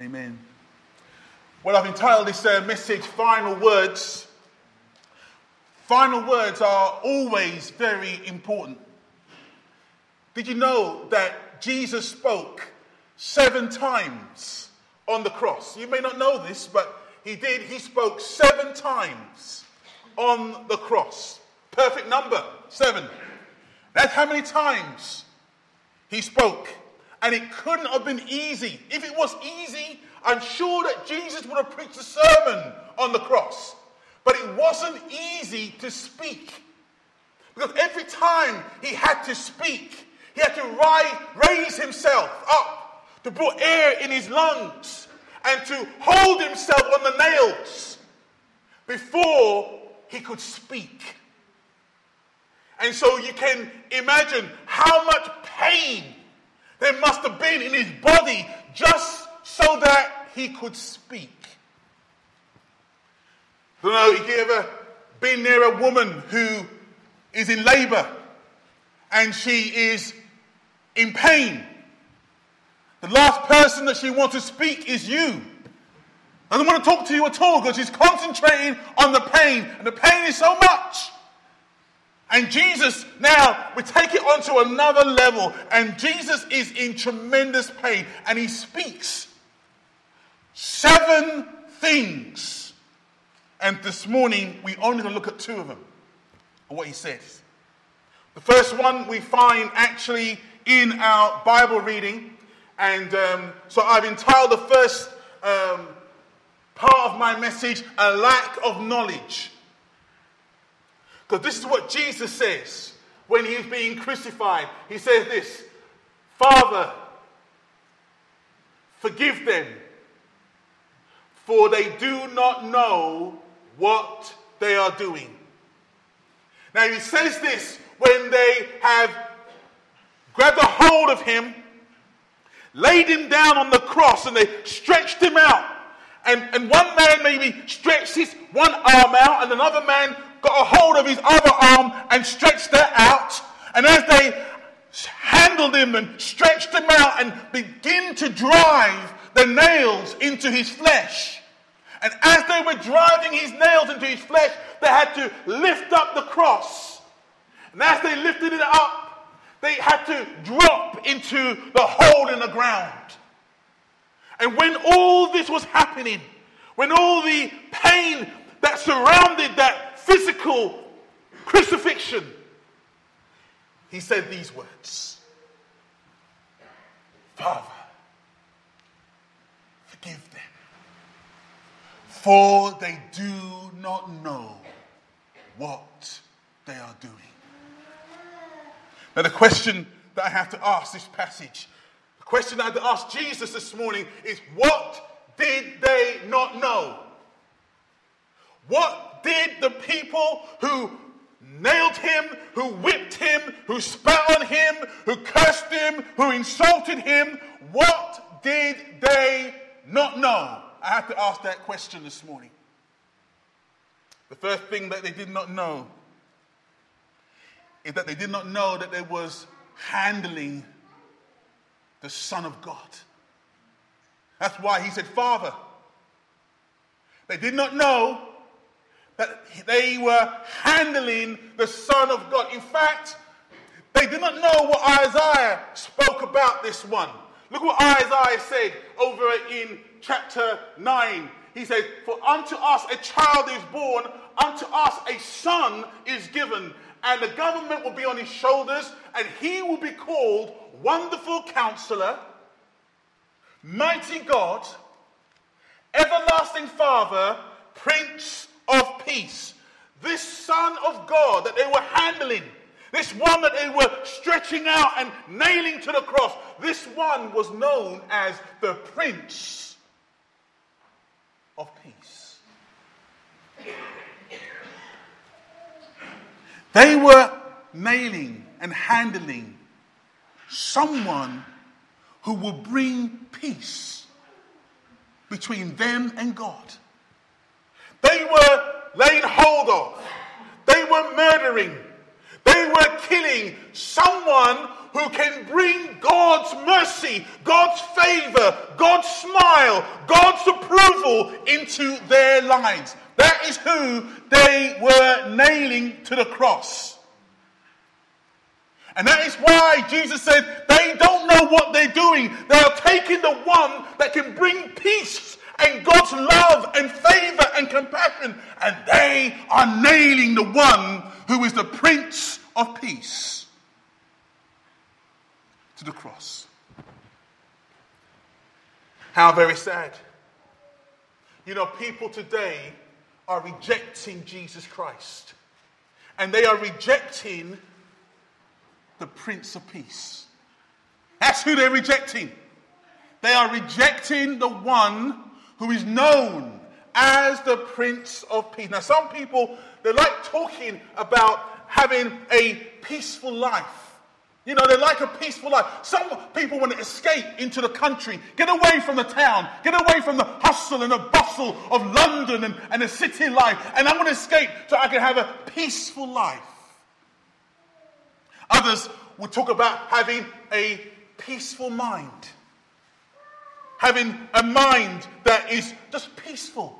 Amen. Well, I've entitled this uh, message Final Words. Final words are always very important. Did you know that Jesus spoke seven times on the cross? You may not know this, but he did. He spoke seven times on the cross. Perfect number, seven. That's how many times he spoke. And it couldn't have been easy. If it was easy, I'm sure that Jesus would have preached a sermon on the cross. But it wasn't easy to speak. Because every time he had to speak, he had to raise himself up to put air in his lungs and to hold himself on the nails before he could speak. And so you can imagine how much pain there must have been in his body just so that he could speak. I don't know if you ever been near a woman who is in labor and she is in pain. The last person that she wants to speak is you. I don't want to talk to you at all because she's concentrating on the pain, and the pain is so much. And Jesus, now we take it on to another level, and Jesus is in tremendous pain, and he speaks seven things. And this morning, we only going to look at two of them and what he says. The first one we find actually in our Bible reading, and um, so I've entitled the first um, part of my message, A Lack of Knowledge. Because this is what Jesus says when he is being crucified. He says this Father, forgive them, for they do not know what they are doing. Now, he says this when they have grabbed a hold of him, laid him down on the cross, and they stretched him out. And, and one man maybe stretched his one arm out, and another man got a hold of his other arm and stretched that out. And as they handled him and stretched him out and begin to drive the nails into his flesh. And as they were driving his nails into his flesh, they had to lift up the cross. And as they lifted it up, they had to drop into the hole in the ground. And when all this was happening, when all the pain that surrounded that physical crucifixion, he said these words Father, forgive them, for they do not know what they are doing. Now, the question that I have to ask this passage, the question I have to ask Jesus this morning is what did they not know? What did the people who nailed him, who whipped him, who spat on him, who cursed him, who insulted him, what did they not know? I have to ask that question this morning. The first thing that they did not know is that they did not know that they was handling the Son of God. That's why he said, Father. They did not know that they were handling the Son of God. In fact, they did not know what Isaiah spoke about this one. Look what Isaiah said over in chapter 9. He said, For unto us a child is born, unto us a son is given, and the government will be on his shoulders, and he will be called Wonderful Counselor, Mighty God, Everlasting Father, Prince of peace. This Son of God that they were handling, this one that they were stretching out and nailing to the cross, this one was known as the Prince of Peace. They were nailing and handling someone who will bring peace between them and God. They were laying hold of. They were murdering. They were killing someone who can bring God's mercy, God's favor, God's smile, God's approval into their lives. That is who they were nailing to the cross. And that is why Jesus said, they don't know what they're doing. They are taking the one that can bring peace and God's love and favor and compassion, and they are nailing the one who is the Prince of Peace to the cross. How very sad. You know, people today are rejecting Jesus Christ, and they are rejecting the Prince of Peace. That's who they're rejecting. They are rejecting the one who is known as the Prince of Peace. Now, some people, they like talking about having a peaceful life. You know, they like a peaceful life. Some people want to escape into the country, get away from the town, get away from the hustle and the bustle of London and, and the city life. And I want to escape so I can have a peaceful life. Others will talk about having a peaceful mind having a mind that is just peaceful.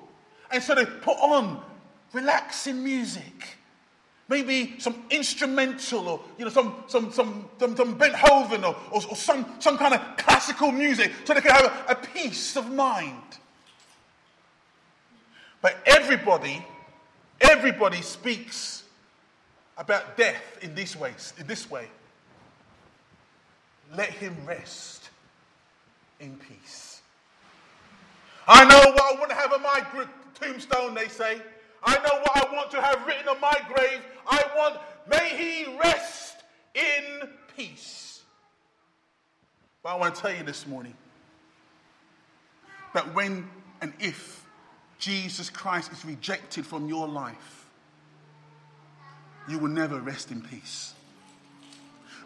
And so they put on relaxing music. Maybe some instrumental or you know some some some some, some Beethoven or, or, or, some, some kind of classical music so they can have a, a peace of mind. But everybody, everybody speaks about death in this way, in this way. Let him rest in peace. I know what I want to have on my tombstone, they say. I know what I want to have written on my grave. I want, may he rest in peace. But I want to tell you this morning that when and if Jesus Christ is rejected from your life, you will never rest in peace.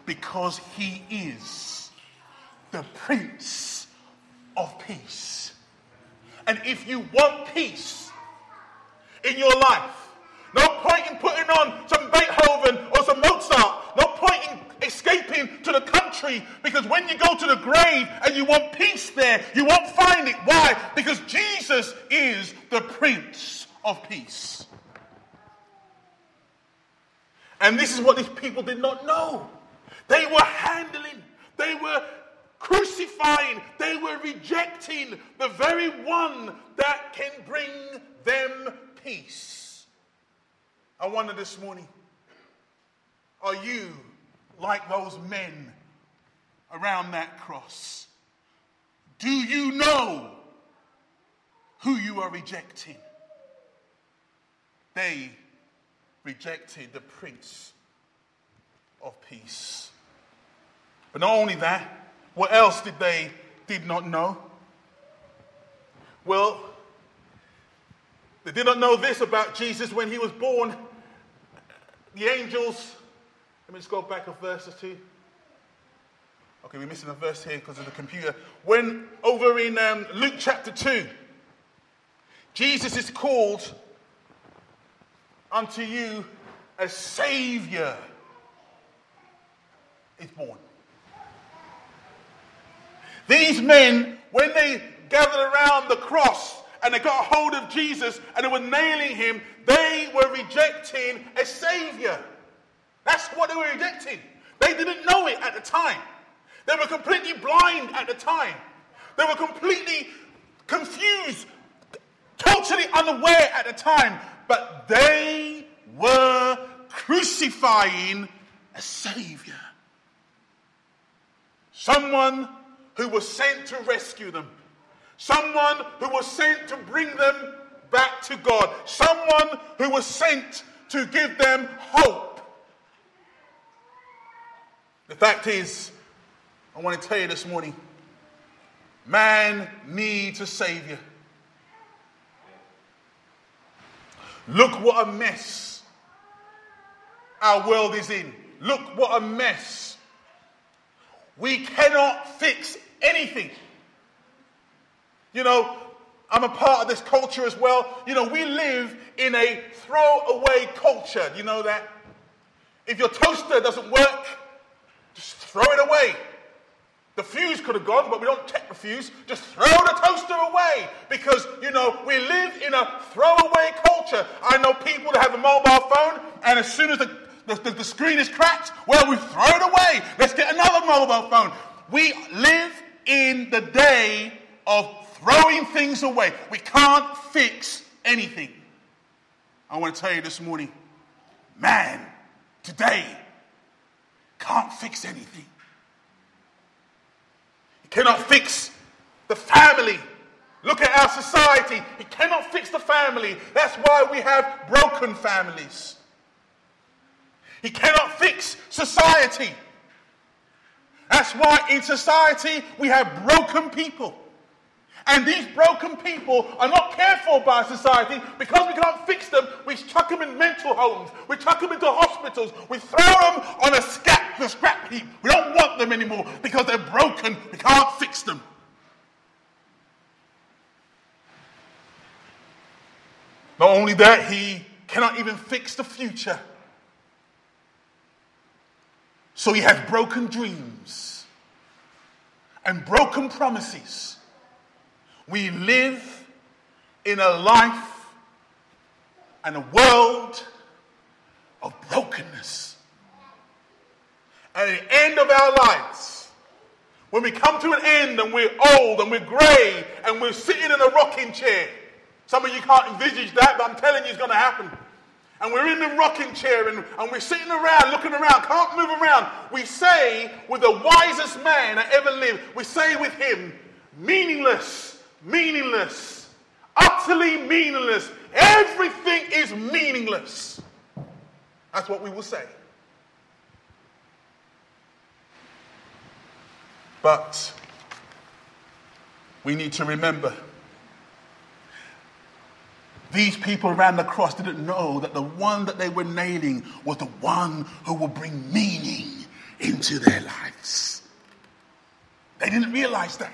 Because he is the Prince of Peace. And if you want peace in your life, no point in putting on some Beethoven or some Mozart. No point in escaping to the country because when you go to the grave and you want peace there, you won't find it. Why? Because Jesus is the Prince of Peace. And this is what these people did not know. They were handling, they were crucifying, they were rejecting the very one that can bring them peace. I wonder this morning are you like those men around that cross? Do you know who you are rejecting? They rejected the Prince of Peace. But not only that, what else did they did not know? Well, they did not know this about Jesus when he was born. The angels, let me just go back a verse or two. Okay, we're missing a verse here because of the computer. When over in um, Luke chapter 2, Jesus is called unto you a Savior is born. These men, when they gathered around the cross and they got hold of Jesus and they were nailing him, they were rejecting a Savior. That's what they were rejecting. They didn't know it at the time. They were completely blind at the time. They were completely confused, totally unaware at the time. But they were crucifying a Savior. Someone who was sent to rescue them, someone who was sent to bring them back to God, someone who was sent to give them hope. The fact is, I want to tell you this morning man needs a Savior. Look what a mess our world is in. Look what a mess. We cannot fix anything. You know, I'm a part of this culture as well. You know, we live in a throwaway culture. You know that? If your toaster doesn't work, Just throw it away. The fuse could have gone, but we don't check the fuse. Just throw the toaster away because, you know, we live in a throwaway culture. I know people that have a mobile phone, and as soon as the, the, the screen is cracked, well, we throw it away. Let's get another mobile phone. We live in the day of throwing things away. We can't fix anything. I want to tell you this morning man, today, can't fix anything cannot fix the family. Look at our society. He cannot fix the family. That's why we have broken families. He cannot fix society. That's why in society we have broken people. And these broken people are not cared for by society because we can't fix them. We chuck them in mental homes. We chuck them into hospitals. We throw them on a scrap, a scrap heap. We don't want them anymore because they're broken. We can't fix them. Not only that, he cannot even fix the future. So he has broken dreams and broken promises we live in a life and a world of brokenness. And at the end of our lives, when we come to an end and we're old and we're grey and we're sitting in a rocking chair, some of you can't envisage that, but I'm telling you it's going to happen. And we're in the rocking chair and, and we're sitting around, looking around, can't move around. We say with the wisest man that ever lived, we say with him, meaningless meaningless, utterly meaningless. Everything is meaningless. That's what we will say. But we need to remember these people around the cross didn't know that the one that they were nailing was the one who would bring meaning into their lives. They didn't realize that.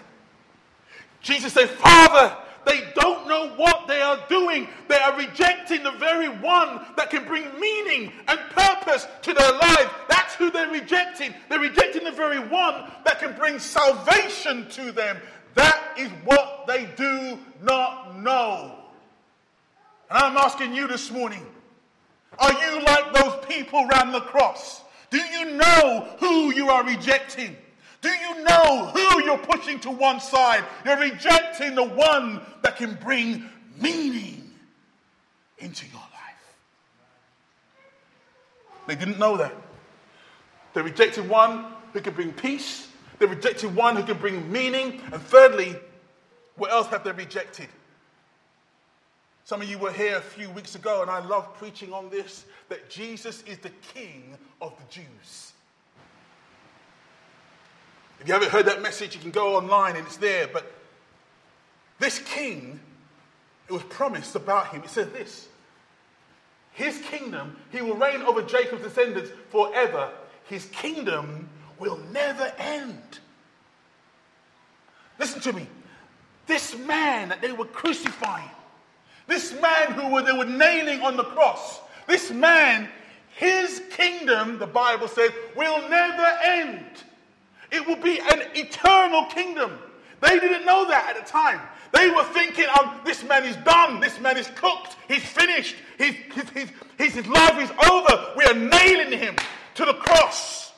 Jesus said, Father, they don't know what they are doing. They are rejecting the very one that can bring meaning and purpose to their life. That's who they're rejecting. They're rejecting the very one that can bring salvation to them. That is what they do not know. And I'm asking you this morning are you like those people around the cross? Do you know who you are rejecting? Do you know who you're pushing to one side? You're rejecting the one that can bring meaning into your life. They didn't know that. They rejected one who could bring peace. They rejected one who could bring meaning. And thirdly, what else have they rejected? Some of you were here a few weeks ago, and I love preaching on this that Jesus is the King of the Jews. If you haven't heard that message, you can go online and it's there. But this king, it was promised about him. It says this His kingdom, he will reign over Jacob's descendants forever. His kingdom will never end. Listen to me. This man that they were crucifying, this man who they were nailing on the cross, this man, his kingdom, the Bible says, will never end. It will be an eternal kingdom. They didn't know that at the time. They were thinking, um, this man is done. This man is cooked. He's finished. His, his, his, his life is over. We are nailing him to the cross.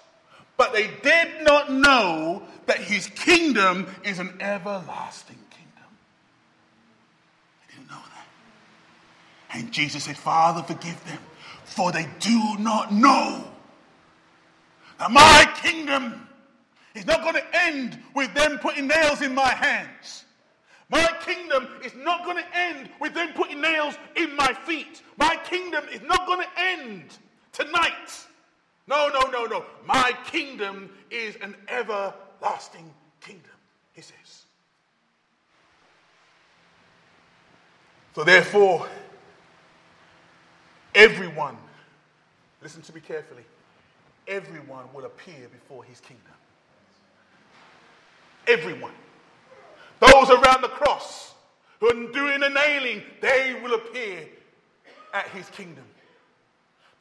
But they did not know that his kingdom is an everlasting kingdom. They didn't know that. And Jesus said, Father, forgive them, for they do not know that my kingdom is not going to end with them putting nails in my hands. My kingdom is not going to end with them putting nails in my feet. My kingdom is not going to end tonight. No, no, no, no. My kingdom is an everlasting kingdom, he says. So, therefore, everyone, listen to me carefully, everyone will appear before his kingdom. Everyone. Those around the cross who are doing the nailing, they will appear at his kingdom.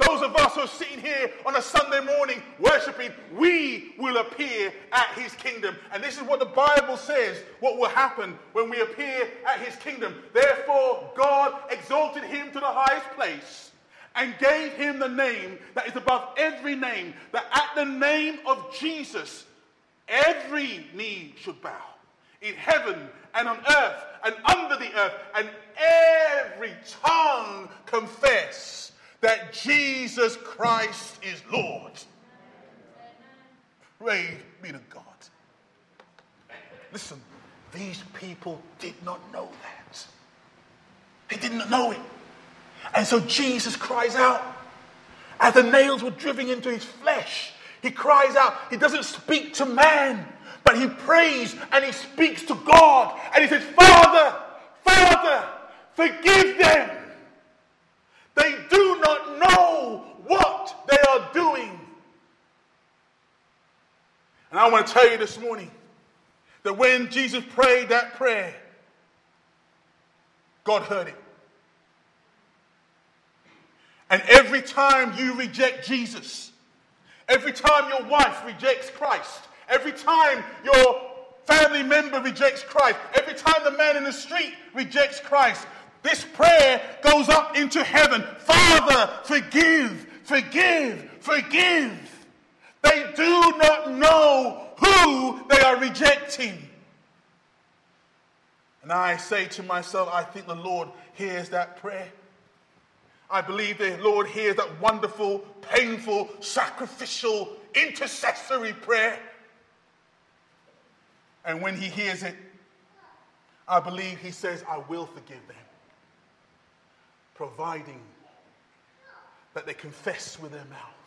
Those of us who are sitting here on a Sunday morning worshiping, we will appear at his kingdom. And this is what the Bible says what will happen when we appear at his kingdom. Therefore, God exalted him to the highest place and gave him the name that is above every name, that at the name of Jesus, every knee should bow in heaven and on earth and under the earth, and every tongue confess that Jesus Christ is Lord. Praise be to God. Listen, these people did not know that. They didn't know it. And so Jesus cries out as the nails were driven into his flesh. He cries out. He doesn't speak to man, but he prays and he speaks to God. And he says, Father, Father, forgive them. They do not know what they are doing. And I want to tell you this morning that when Jesus prayed that prayer, God heard it. And every time you reject Jesus, every time your wife rejects Christ, every time your family member rejects Christ, every time the man in the street rejects Christ, this prayer goes up into heaven. Father, forgive, forgive, forgive. They do not know who they are rejecting. And I say to myself, I think the Lord hears that prayer. I believe the Lord hears that wonderful, painful, sacrificial, intercessory prayer. And when He hears it, I believe He says, I will forgive them, providing that they confess with their mouth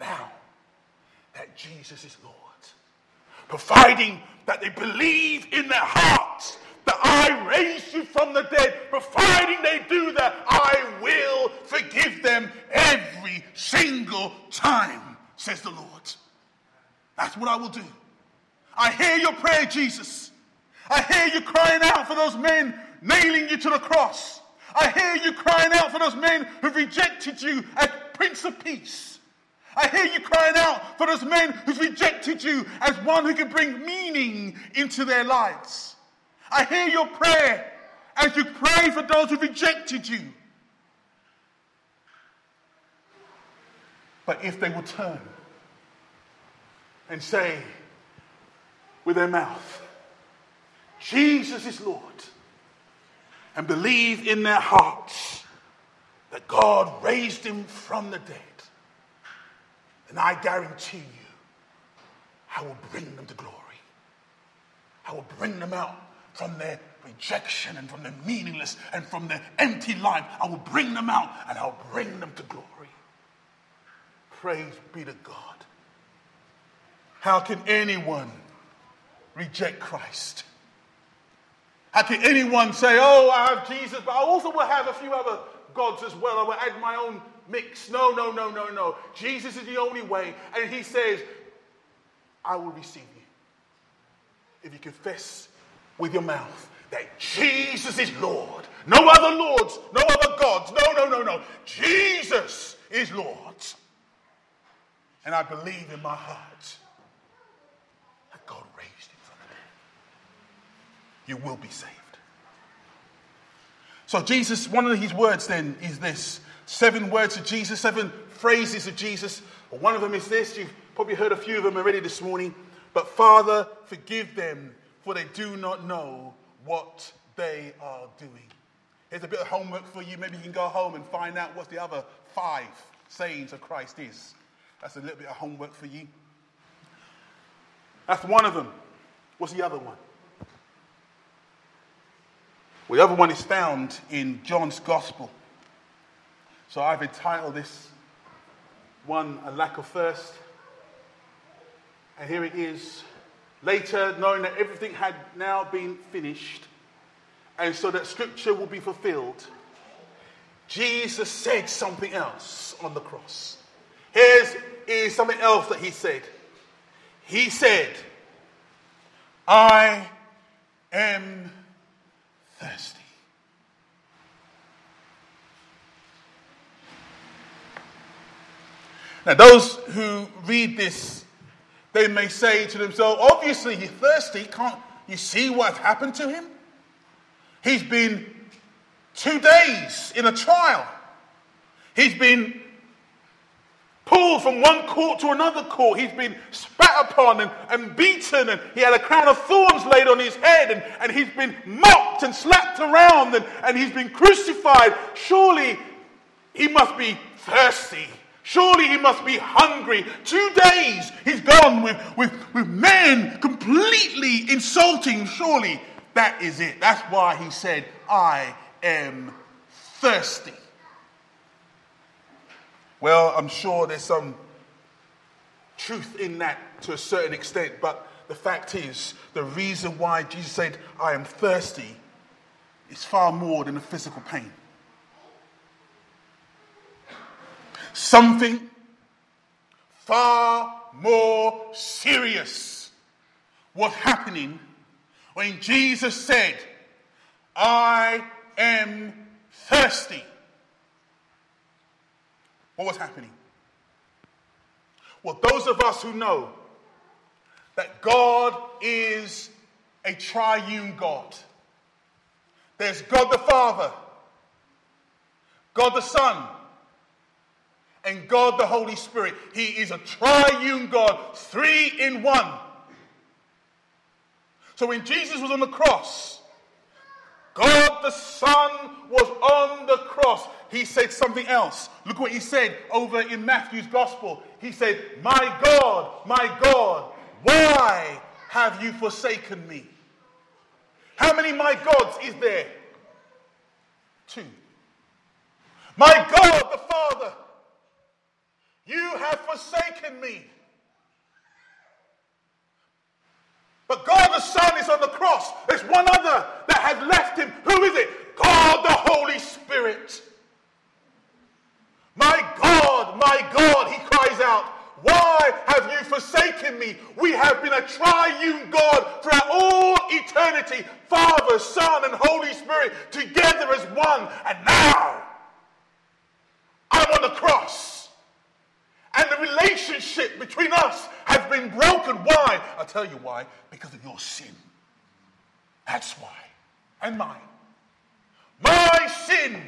now that Jesus is Lord, providing that they believe in their hearts I raised you from the dead, providing they do that, I will forgive them every single time, says the Lord. That's what I will do. I hear your prayer, Jesus. I hear you crying out for those men nailing you to the cross. I hear you crying out for those men who rejected you as Prince of Peace. I hear you crying out for those men who've rejected you as one who can bring meaning into their lives. I hear your prayer as you pray for those who rejected you. But if they will turn and say with their mouth, Jesus is Lord, and believe in their hearts that God raised him from the dead, then I guarantee you, I will bring them to glory. I will bring them out from their rejection and from their meaningless and from their empty life. I will bring them out and I'll bring them to glory. Praise be to God. How can anyone reject Christ? How can anyone say, Oh, I have Jesus, but I also will have a few other gods as well. I will add my own mix. No, no, no, no, no. Jesus is the only way. And he says, I will receive you. If you confess with your mouth that Jesus is Lord. No other lords, no other gods. No, no, no, no. Jesus is Lord. And I believe in my heart that God raised him from the dead. You will be saved. So, Jesus, one of his words then is this seven words of Jesus, seven phrases of Jesus. One of them is this. You've probably heard a few of them already this morning. But Father, forgive them for they do not know what they are doing. Here's a bit of homework for you. Maybe you can go home and find out what the other five sayings of Christ is. That's a little bit of homework for you. That's one of them. What's the other one? Well, the other one is found in John's Gospel. So I've entitled this one, A Lack of Thirst. And here it is Later, knowing that everything had now been finished, and so that scripture will be fulfilled, Jesus said something else on the cross. Here's is something else that he said. He said, I am thirsty. Now, those who read this, they may say to themselves, obviously he's thirsty. Can't you see what's happened to him? He's been two days in a trial. He's been pulled from one court to another court. He's been spat upon and, and beaten, and he had a crown of thorns laid on his head, and, and he's been mocked and slapped around, and, and he's been crucified. Surely he must be thirsty. Surely he must be hungry. Two days he's gone with, with, with men completely insulting. Surely that is it. That's why he said, I am thirsty. Well, I'm sure there's some truth in that to a certain extent, but the fact is, the reason why Jesus said, I am thirsty, is far more than a physical pain. Something far more serious was happening when Jesus said, I am thirsty. What was happening? Well, those of us who know that God is a triune God, there's God the Father, God the Son, and God the Holy Spirit. He is a triune God, three in one. So when Jesus was on the cross, God the Son was on the cross. He said something else. Look what he said over in Matthew's Gospel. He said, My God, my God, why have you forsaken me? How many my gods is there? Two. My God the Father, you have forsaken me. But God the Son is on the cross. There's one other that has left him. Who is it? God the Holy Spirit. My God, my God, he cries out, why have you forsaken me? We have been a triune God throughout all eternity Father, Son, and Holy Spirit together as one. And now I'm on the cross. And the relationship between us has been broken. Why? I'll tell you why. Because of your sin. That's why. And mine. My sin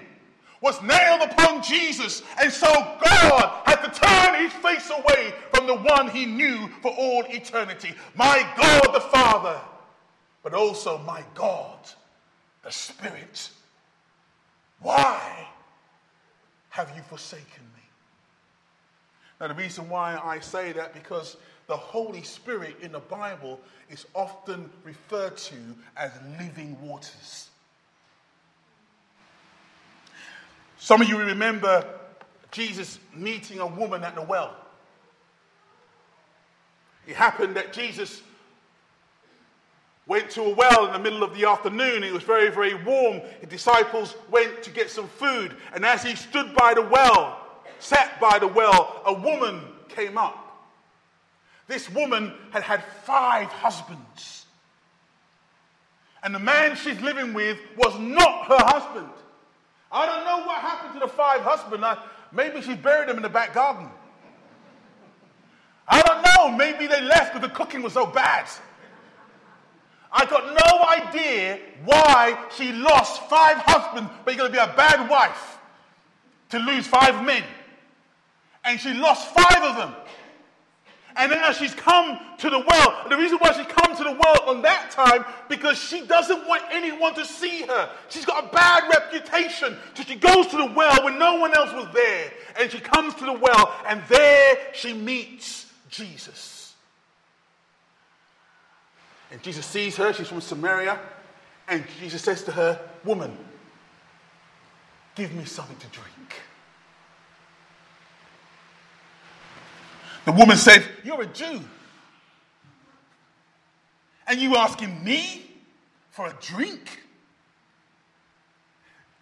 was nailed upon Jesus. And so God had to turn his face away from the one he knew for all eternity. My God the Father, but also my God the Spirit. Why have you forsaken me? Now, the reason why I say that because the Holy Spirit in the Bible is often referred to as living waters. Some of you remember Jesus meeting a woman at the well. It happened that Jesus went to a well in the middle of the afternoon. It was very, very warm. The disciples went to get some food. And as he stood by the well, sat by the well, a woman came up. This woman had had five husbands. And the man she's living with was not her husband. I don't know what happened to the five husbands. maybe she buried them in the back garden. I don't know. Maybe they left because the cooking was so bad. I got no idea why she lost five husbands, but you're going to be a bad wife to lose five men. And she lost five of them. And now she's come to the well. The reason why she's come to the well on that time, because she doesn't want anyone to see her. She's got a bad reputation. So she goes to the well when no one else was there. And she comes to the well, and there she meets Jesus. And Jesus sees her. She's from Samaria. And Jesus says to her, Woman, give me something to drink. The woman said, You're a Jew. And you asking me for a drink?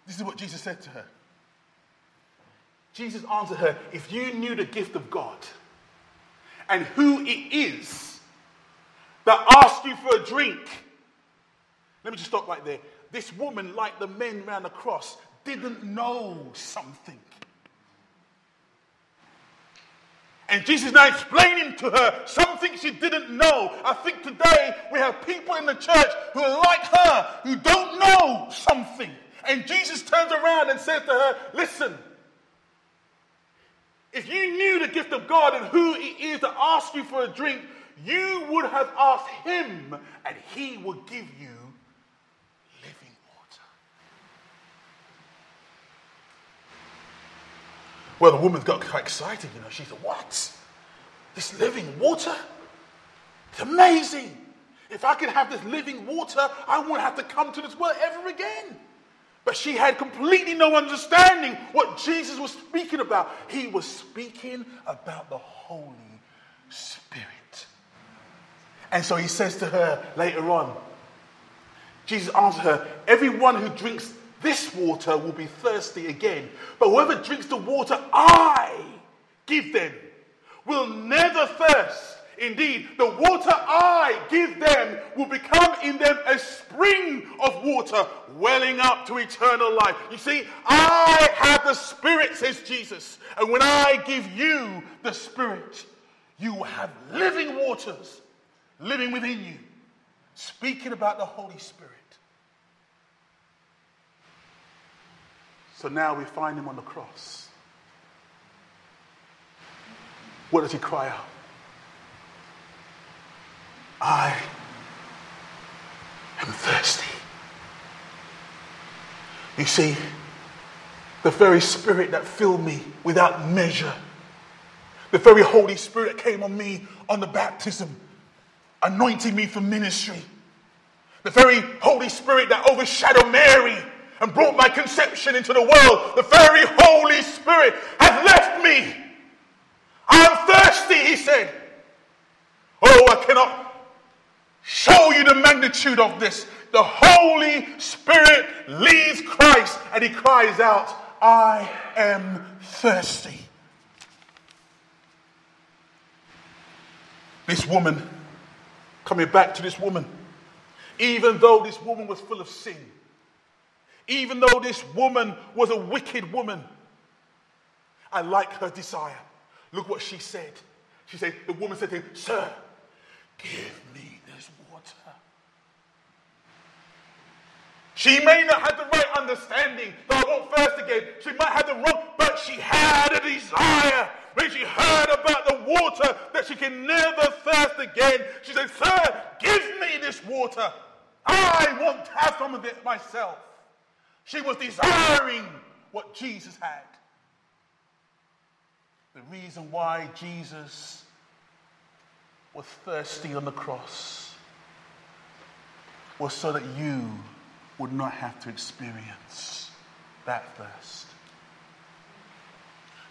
This is what Jesus said to her. Jesus answered her, If you knew the gift of God and who it is that asked you for a drink, let me just stop right there. This woman, like the men around the cross, didn't know something. And Jesus now explaining to her something she didn't know. I think today we have people in the church who are like her, who don't know something. And Jesus turns around and says to her, Listen, if you knew the gift of God and who it is to ask you for a drink, you would have asked him, and he would give you living water. Well, the woman got quite excited, you know. She said, What? This living water? It's amazing. If I could have this living water, I wouldn't have to come to this world ever again. But she had completely no understanding what Jesus was speaking about. He was speaking about the Holy Spirit. And so he says to her later on, Jesus answered her, Everyone who drinks this water will be thirsty again. But whoever drinks the water I give them will never thirst. Indeed, the water I give them will become in them a spring of water welling up to eternal life. You see, I have the Spirit, says Jesus. And when I give you the Spirit, you will have living waters living within you, speaking about the Holy Spirit. So now we find him on the cross. What does he cry out? I am thirsty. You see, the very Spirit that filled me without measure, the very Holy Spirit that came on me on the baptism, anointing me for ministry, the very Holy Spirit that overshadowed Mary and brought my conception into the world, the very Holy Spirit has left me. I'm thirsty, he said. Oh, I cannot show you the magnitude of this. The Holy Spirit leaves Christ and he cries out, I am thirsty. This woman, coming back to this woman, even though this woman was full of sin, even though this woman was a wicked woman, I like her desire. Look what she said. She said, the woman said to him, Sir, give me this water. She may not have the right understanding that I won't thirst again. She might have the wrong, but she had a desire. When she heard about the water that she can never thirst again, she said, Sir, give me this water. I want to have some of it myself. She was desiring what Jesus had. The reason why Jesus was thirsty on the cross was so that you would not have to experience that thirst.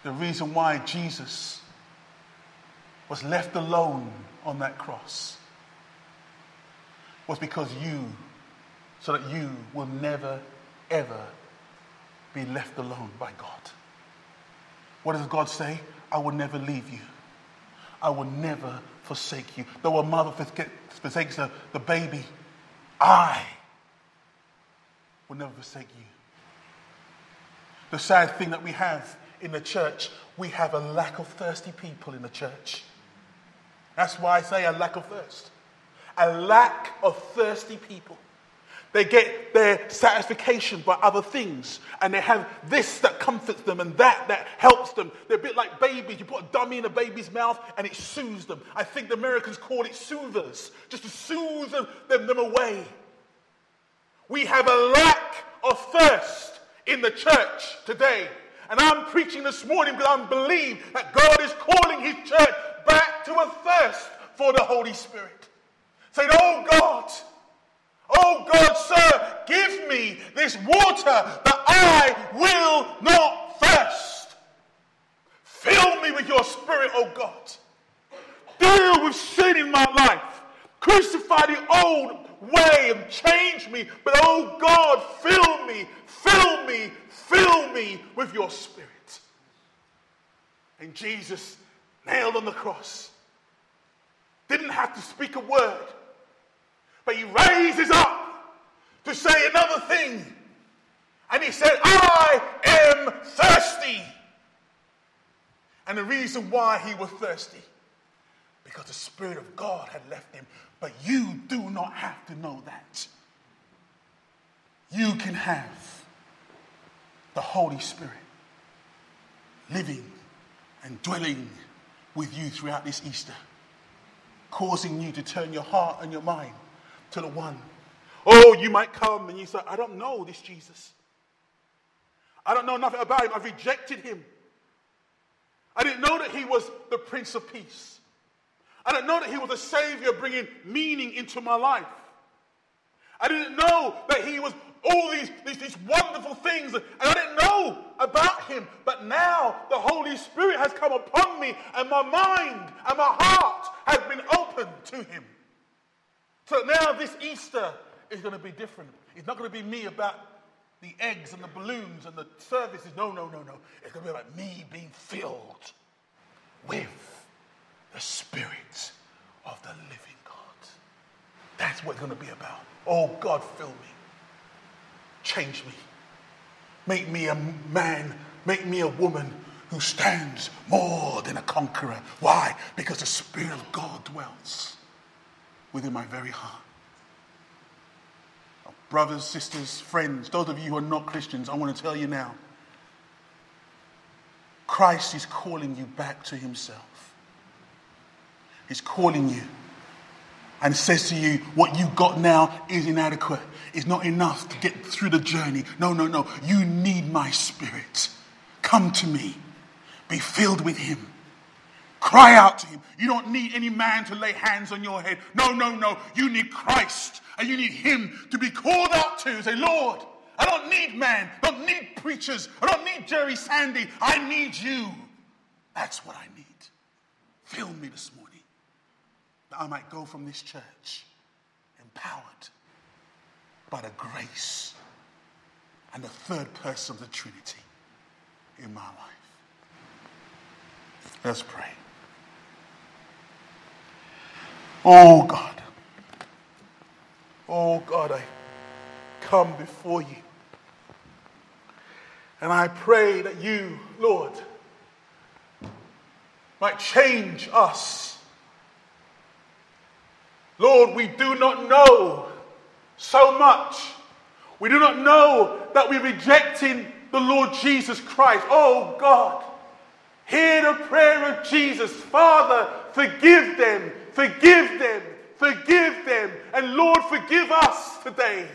The reason why Jesus was left alone on that cross was because you, so that you will never, ever be left alone by God. What does God say? I will never leave you. I will never forsake you. Though a mother forsakes the, the baby, I will never forsake you. The sad thing that we have in the church, we have a lack of thirsty people in the church. That's why I say a lack of thirst. A lack of thirsty people. They get their satisfaction by other things, and they have this that comforts them and that that helps them. They're a bit like babies. You put a dummy in a baby's mouth, and it soothes them. I think the Americans call it soothers, just to soothe them, them, them away. We have a lack of thirst in the church today. And I'm preaching this morning because I believe that God is calling his church back to a thirst for the Holy Spirit. Saying, Oh God, oh God, sir, give me this water that I will not thirst. Fill me with your spirit, oh God. Deal with sin in my life. Crucify the old way and change me. But oh God, fill me, fill me, fill me with your spirit. And Jesus, nailed on the cross, didn't have to speak a word, but he raises up to say another thing. And he said, I am thirsty. And the reason why he was thirsty, because the Spirit of God had left him. But you do not have to know that. You can have the Holy Spirit living and dwelling with you throughout this Easter, causing you to turn your heart and your mind to the one. Oh, you might come and you say, I don't know this Jesus. I don't know nothing about him. I've rejected him. I didn't know that he was the Prince of Peace. I didn't know that he was a Savior bringing meaning into my life. I didn't know that he was all these, these, these, wonderful things, and I didn't know about him. But now the Holy Spirit has come upon me, and my mind and my heart has been opened to him. So now this Easter is going to be different. It's not going to be me about the eggs and the balloons and the services. No, no, no, no. It's going to be about me being filled with the Spirit of the living God. That's what it's going to be about. Oh, God, fill me. Change me. Make me a man, make me a woman who stands more than a conqueror. Why? Because the Spirit of God dwells within my very heart. Brothers, sisters, friends, those of you who are not Christians, I want to tell you now Christ is calling you back to Himself. He's calling you and says to you, What you got now is inadequate. It's not enough to get through the journey. No, no, no. You need my spirit. Come to me. Be filled with Him. Cry out to Him. You don't need any man to lay hands on your head. No, no, no. You need Christ. And you need Him to be called out to. Say, Lord, I don't need man. I don't need preachers. I don't need Jerry Sandy. I need you. That's what I need. Fill me this morning that I might go from this church empowered by the grace and the third person of the Trinity in my life. Let's pray. Oh God. Oh God, I come before you. And I pray that you, Lord, might change us Lord, we do not know so much. We do not know that we're rejecting the Lord Jesus Christ. Oh God, hear the prayer of Jesus. Father, forgive them, forgive them, forgive them. And Lord, forgive us today.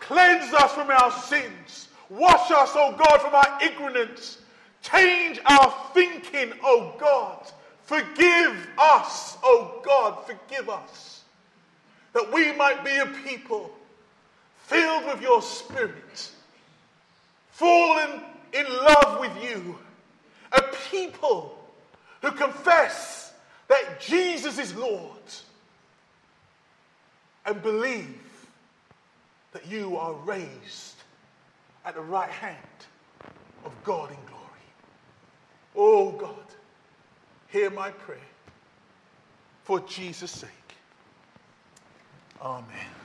Cleanse us from our sins. Wash us, oh God, from our ignorance. Change our thinking, oh God. Forgive us, oh God, forgive us, that we might be a people filled with your spirit, fallen in love with you, a people who confess that Jesus is Lord and believe that you are raised at the right hand of God in glory. Oh God. Hear my prayer for Jesus' sake. Amen.